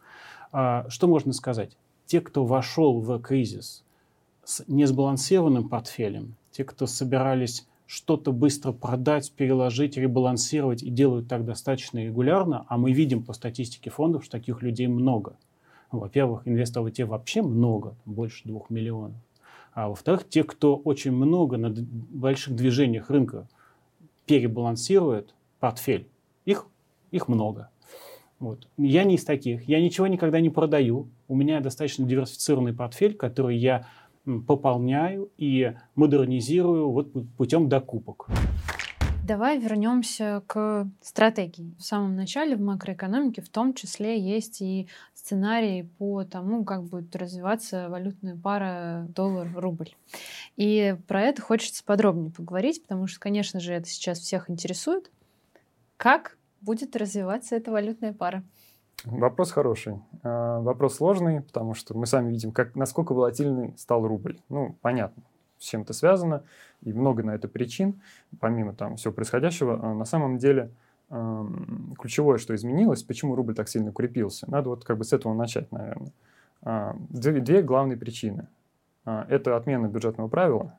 А, что можно сказать? Те, кто вошел в кризис с несбалансированным портфелем, те, кто собирались что-то быстро продать, переложить, ребалансировать и делают так достаточно регулярно, а мы видим по статистике фондов, что таких людей много. Во-первых, инвесторов те вообще много, больше двух миллионов. А во-вторых, те, кто очень много на больших движениях рынка перебалансирует портфель, их, их много. Вот. Я не из таких. Я ничего никогда не продаю. У меня достаточно диверсифицированный портфель, который я пополняю и модернизирую вот путем докупок. Давай вернемся к стратегии. В самом начале в макроэкономике в том числе есть и сценарий по тому, как будет развиваться валютная пара доллар-рубль. И про это хочется подробнее поговорить, потому что, конечно же, это сейчас всех интересует. Как будет развиваться эта валютная пара? Вопрос хороший. А, вопрос сложный, потому что мы сами видим, как, насколько волатильный стал рубль. Ну, понятно, с чем это связано, и много на это причин, помимо там всего происходящего. А, на самом деле, ключевое, что изменилось, почему рубль так сильно укрепился, надо вот как бы с этого начать, наверное. А, две, две главные причины. Это отмена бюджетного правила.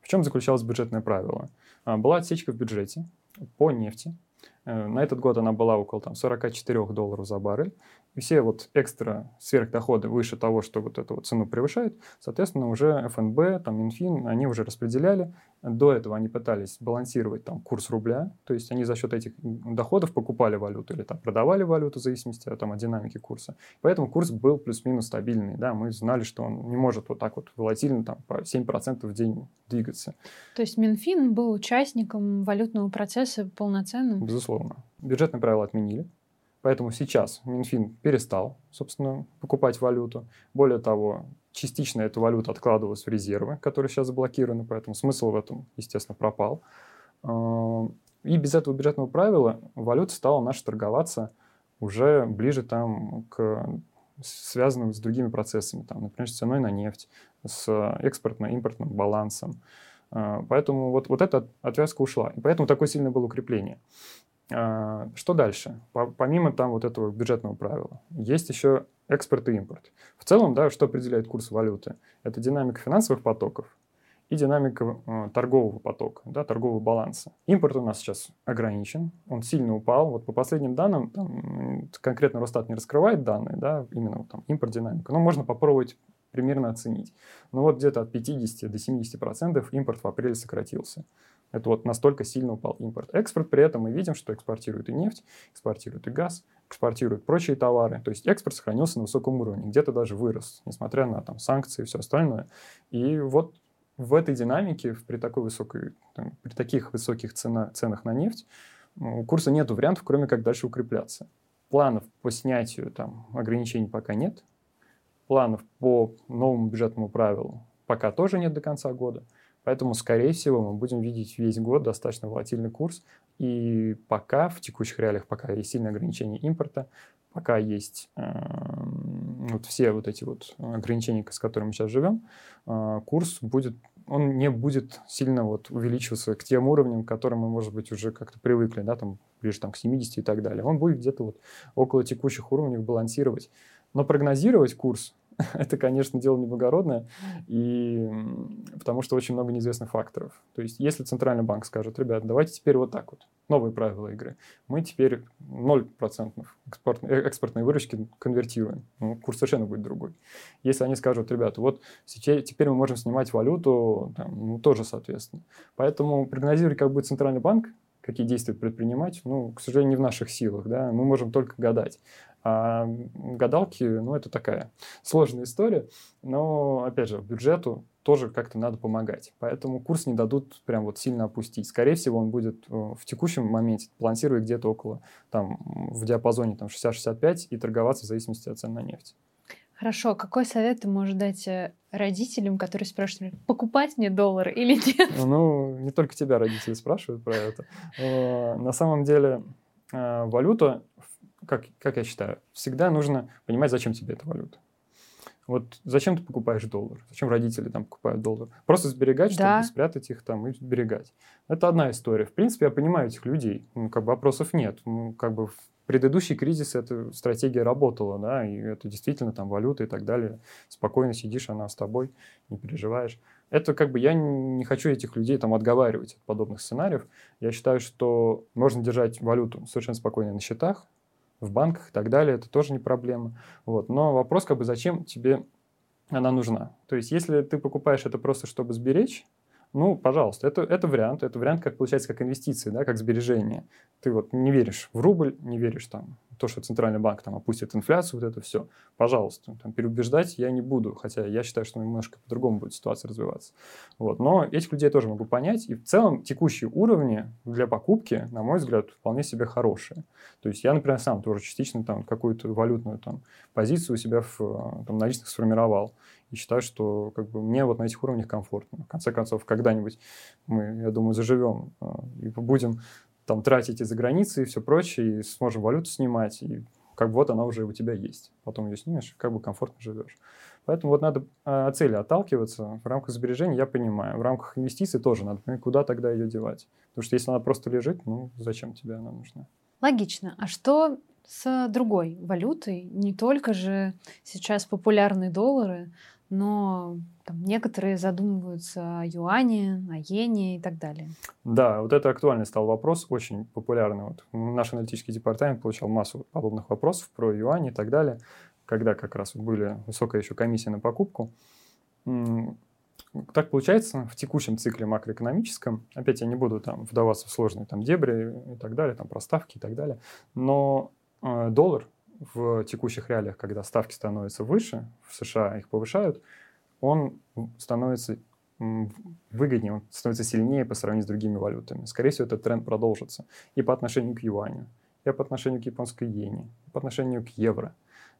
В чем заключалось бюджетное правило? Была отсечка в бюджете по нефти, на этот год она была около там, 44 долларов за баррель. И все вот экстра сверхдоходы выше того, что вот эту вот цену превышают, соответственно, уже ФНБ, там Минфин, они уже распределяли. До этого они пытались балансировать там курс рубля, то есть они за счет этих доходов покупали валюту или там продавали валюту в зависимости там, от динамики курса. Поэтому курс был плюс-минус стабильный, да, мы знали, что он не может вот так вот волатильно там по 7% в день двигаться. То есть Минфин был участником валютного процесса полноценным? Безусловно. Бюджетные правила отменили, Поэтому сейчас Минфин перестал, собственно, покупать валюту. Более того, частично эта валюта откладывалась в резервы, которые сейчас заблокированы, поэтому смысл в этом, естественно, пропал. А, и без этого бюджетного правила валюта стала наша торговаться уже ближе там к связанным с другими процессами, там, например, с ценой на нефть, с экспортно-импортным балансом. А, поэтому вот, вот эта отвязка ушла. И поэтому такое сильное было укрепление. А, что дальше? Помимо там вот этого бюджетного правила, есть еще экспорт и импорт. В целом, да, что определяет курс валюты? Это динамика финансовых потоков и динамика э, торгового потока, да, торгового баланса. Импорт у нас сейчас ограничен, он сильно упал. Вот по последним данным, там, конкретно Росстат не раскрывает данные, да, именно вот, там импорт динамика, но можно попробовать примерно оценить. Ну вот где-то от 50 до 70 процентов импорт в апреле сократился. Это вот настолько сильно упал импорт. Экспорт при этом мы видим, что экспортирует и нефть, экспортирует и газ, экспортирует прочие товары. То есть экспорт сохранился на высоком уровне, где-то даже вырос, несмотря на там, санкции и все остальное. И вот в этой динамике, при, такой высокой, там, при таких высоких цена, ценах на нефть, у курса нет вариантов, кроме как дальше укрепляться. Планов по снятию там, ограничений пока нет. Планов по новому бюджетному правилу пока тоже нет до конца года. Поэтому, скорее всего, мы будем видеть весь год достаточно волатильный курс. И пока в текущих реалиях, пока есть сильное ограничение импорта, пока есть э, вот все вот эти вот ограничения, с которыми мы сейчас живем, э, курс будет, он не будет сильно вот увеличиваться к тем уровням, к которым мы, может быть, уже как-то привыкли, да, там ближе там, к 70 и так далее. Он будет где-то вот около текущих уровней балансировать. Но прогнозировать курс это, конечно, дело неблагородное, и, потому что очень много неизвестных факторов. То есть, если Центральный банк скажет, ребят, давайте теперь вот так вот, новые правила игры, мы теперь 0% экспорт, э, экспортной выручки конвертируем, ну, курс совершенно будет другой. Если они скажут, ребята, вот сейчас, теперь мы можем снимать валюту, там, ну, тоже соответственно. Поэтому прогнозировать, как будет Центральный банк, какие действия предпринимать, ну, к сожалению, не в наших силах, да, мы можем только гадать. А гадалки, ну, это такая сложная история, но, опять же, бюджету тоже как-то надо помогать. Поэтому курс не дадут прям вот сильно опустить. Скорее всего, он будет э, в текущем моменте балансировать где-то около, там, в диапазоне там 60-65 и торговаться в зависимости от цен на нефть. Хорошо, какой совет ты можешь дать э, родителям, которые спрашивают, покупать мне доллар или нет? Ну, не только тебя родители спрашивают про это. Э, на самом деле, валюта как, как я считаю, всегда нужно понимать, зачем тебе эта валюта. Вот зачем ты покупаешь доллар? Зачем родители там покупают доллар? Просто сберегать, чтобы да. спрятать их там и сберегать. Это одна история. В принципе, я понимаю этих людей. Ну, как бы вопросов нет. Ну, как бы в предыдущий кризис эта стратегия работала, да, и это действительно там валюта и так далее. Спокойно сидишь, она с тобой, не переживаешь. Это как бы я не хочу этих людей там отговаривать от подобных сценариев. Я считаю, что можно держать валюту совершенно спокойно на счетах, в банках и так далее, это тоже не проблема. Вот. Но вопрос, как бы, зачем тебе она нужна? То есть, если ты покупаешь это просто, чтобы сберечь, ну, пожалуйста, это, это вариант. Это вариант, как получается, как инвестиции, да, как сбережение. Ты вот не веришь в рубль, не веришь там то, что Центральный банк там опустит инфляцию, вот это все. Пожалуйста, там, переубеждать я не буду, хотя я считаю, что немножко по-другому будет ситуация развиваться. Вот. Но этих людей тоже могу понять. И в целом текущие уровни для покупки, на мой взгляд, вполне себе хорошие. То есть я, например, сам тоже частично там какую-то валютную там, позицию у себя в там, наличных сформировал. И считаю, что как бы, мне вот на этих уровнях комфортно. В конце концов, когда-нибудь мы, я думаю, заживем э, и будем там тратить из-за границы и все прочее, и сможем валюту снимать, и как бы вот она уже у тебя есть. Потом ее снимешь, как бы комфортно живешь. Поэтому вот надо от цели отталкиваться. В рамках сбережений я понимаю. В рамках инвестиций тоже надо понимать, куда тогда ее девать. Потому что если она просто лежит, ну зачем тебе она нужна? Логично. А что с другой валютой? Не только же сейчас популярны доллары, но там, некоторые задумываются о юане, о иене и так далее. Да, вот это актуальный стал вопрос, очень популярный. Вот наш аналитический департамент получал массу подобных вопросов про юань и так далее, когда как раз были высокая еще комиссия на покупку. Так получается в текущем цикле макроэкономическом, опять я не буду там вдаваться в сложные там дебри и так далее, там проставки и так далее, но э, доллар в текущих реалиях, когда ставки становятся выше, в США их повышают, он становится выгоднее, он становится сильнее по сравнению с другими валютами. Скорее всего, этот тренд продолжится и по отношению к юаню, и по отношению к японской иене, и по отношению к евро.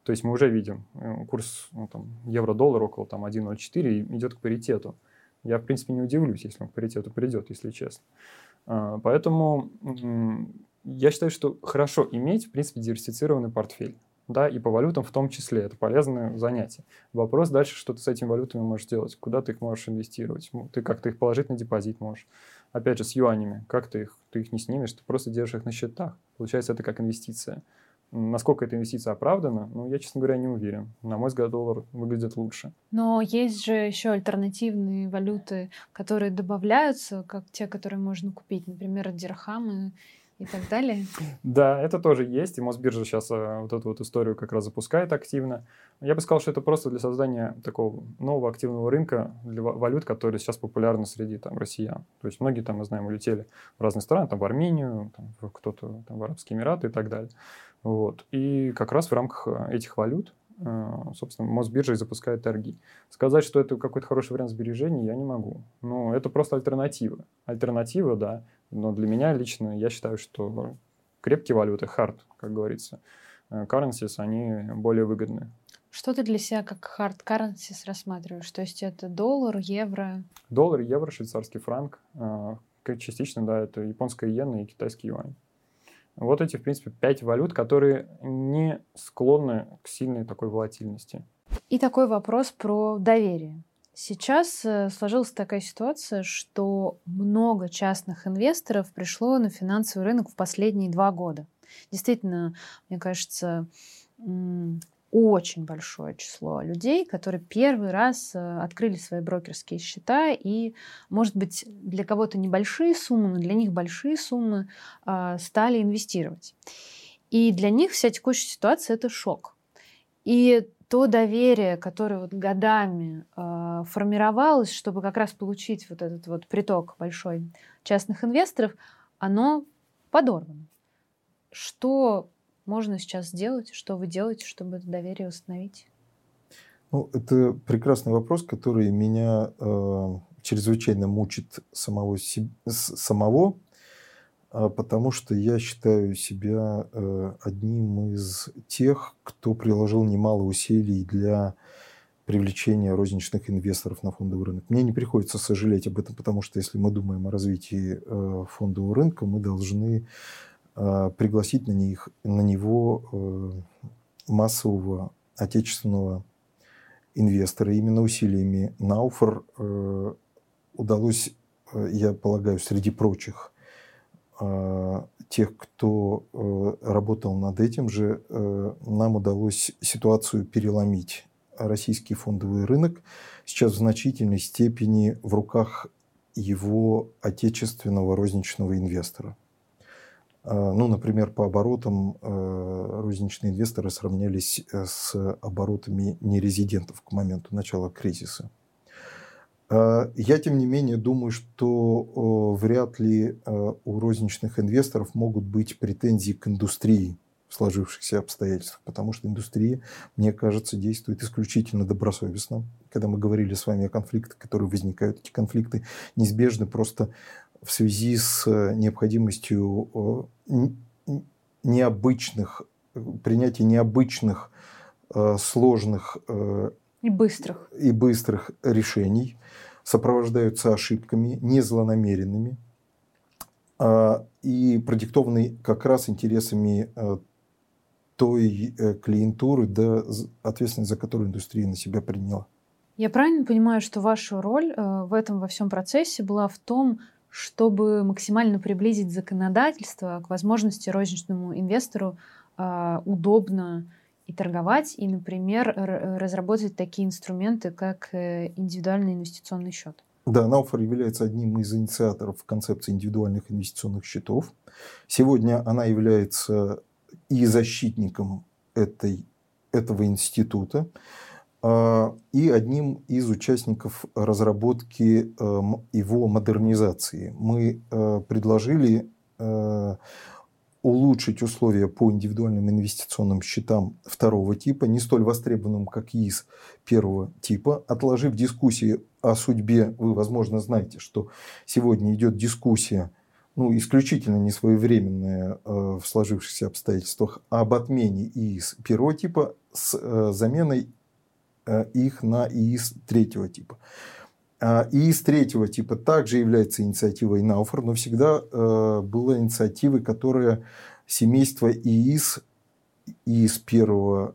То есть мы уже видим э, курс ну, там, евро-доллар около там, 1.04 и идет к паритету. Я, в принципе, не удивлюсь, если он к паритету придет, если честно. А, поэтому я считаю, что хорошо иметь, в принципе, диверсифицированный портфель. Да, и по валютам в том числе. Это полезное занятие. Вопрос дальше, что ты с этими валютами можешь делать, куда ты их можешь инвестировать. Ты как-то их положить на депозит можешь. Опять же, с юанями. Как ты их? Ты их не снимешь, ты просто держишь их на счетах. Получается, это как инвестиция. Насколько эта инвестиция оправдана, ну, я, честно говоря, не уверен. На мой взгляд, доллар выглядит лучше. Но есть же еще альтернативные валюты, которые добавляются, как те, которые можно купить, например, дирхамы и так далее? Да, это тоже есть, и Мосбиржа сейчас э, вот эту вот историю как раз запускает активно. Я бы сказал, что это просто для создания такого нового активного рынка для валют, которые сейчас популярны среди там, россиян. То есть многие там, мы знаем, улетели в разные страны, там в Армению, там, кто-то там, в Арабские Эмираты и так далее. Вот. И как раз в рамках э, этих валют э, собственно, Мосбиржа и запускает торги. Сказать, что это какой-то хороший вариант сбережений, я не могу. Но это просто альтернатива. Альтернатива, да, но для меня лично, я считаю, что крепкие валюты, hard, как говорится, э, currencies, они более выгодны. Что ты для себя как hard currencies рассматриваешь? То есть это доллар, евро? Доллар, евро, швейцарский франк. Частично, да, это японская иена и китайский юань. Вот эти, в принципе, пять валют, которые не склонны к сильной такой волатильности. И такой вопрос про доверие. Сейчас э, сложилась такая ситуация, что много частных инвесторов пришло на финансовый рынок в последние два года. Действительно, мне кажется, очень большое число людей, которые первый раз э, открыли свои брокерские счета, и, может быть, для кого-то небольшие суммы, но для них большие суммы а, стали инвестировать. И для них вся текущая ситуация – это шок. И то доверие, которое вот годами э, формировалось, чтобы как раз получить вот этот вот приток большой частных инвесторов, оно подорвано. Что можно сейчас сделать? Что вы делаете, чтобы это доверие установить? Ну, это прекрасный вопрос, который меня э, чрезвычайно мучит самого, самого, потому что я считаю себя э, одним из тех, кто приложил немало усилий для привлечения розничных инвесторов на фондовый рынок. Мне не приходится сожалеть об этом, потому что если мы думаем о развитии э, фондового рынка, мы должны Э, пригласить на, них, на него массового отечественного инвестора. Именно усилиями Науфор удалось, я полагаю, среди прочих тех, кто работал над этим же, нам удалось ситуацию переломить. Российский фондовый рынок сейчас в значительной степени в руках его отечественного розничного инвестора. А, ну, например, по оборотам э, розничные инвесторы сравнялись э, с оборотами нерезидентов к моменту начала кризиса. А, я, тем не менее, думаю, что вряд ли э, у розничных инвесторов могут быть претензии к индустрии в сложившихся обстоятельствах, потому что индустрия, мне кажется, действует исключительно добросовестно. Когда мы говорили с вами о конфликтах, которые возникают, эти конфликты неизбежны просто в связи с э, необходимостью э, необычных, принятия необычных, э, сложных и быстрых. и быстрых решений, сопровождаются ошибками, незлонамеренными и продиктованы как раз интересами той клиентуры, да, ответственность за которую индустрия на себя приняла. Я правильно понимаю, что ваша роль в этом во всем процессе была в том, чтобы максимально приблизить законодательство к возможности розничному инвестору э, удобно и торговать, и, например, разработать такие инструменты, как э, индивидуальный инвестиционный счет. Да, Науфор является одним из инициаторов концепции индивидуальных инвестиционных счетов. Сегодня она является и защитником этой, этого института. А, и одним из участников разработки эм, его модернизации. Мы э, предложили э, улучшить условия по индивидуальным инвестиционным счетам второго типа, не столь востребованным, как ИИС первого типа, отложив дискуссии о судьбе. Вы, возможно, знаете, что сегодня идет дискуссия ну, исключительно несвоевременная э, в сложившихся обстоятельствах об отмене ИИС первого типа с заменой Э, их на ИИС третьего типа. А ИИС третьего типа также является инициативой Науфор, но всегда э, была инициативой, которая семейство ИИС, ИИС первого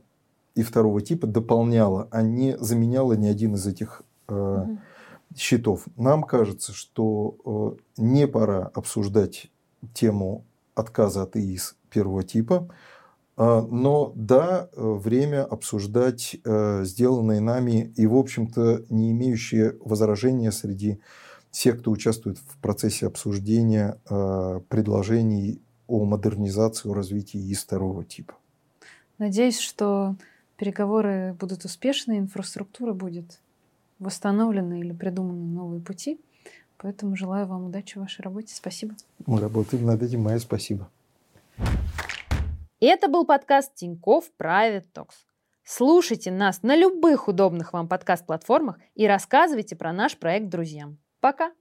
и второго типа дополняла, а не заменяла ни один из этих угу. счетов. Нам кажется, что не пора обсуждать тему отказа от ИИС первого типа, но да, э, время обсуждать э, сделанные нами и, в общем-то, не имеющие возражения среди всех, кто участвует в процессе обсуждения э, предложений о модернизации, о развитии ИИС второго типа. Надеюсь, что переговоры будут успешны, инфраструктура будет восстановлена или придуманы новые пути. Поэтому желаю вам удачи в вашей работе. Спасибо. Мы работаем над этим. Майя, спасибо. Это был подкаст Тиньков Private Talks. Слушайте нас на любых удобных вам подкаст-платформах и рассказывайте про наш проект друзьям. Пока!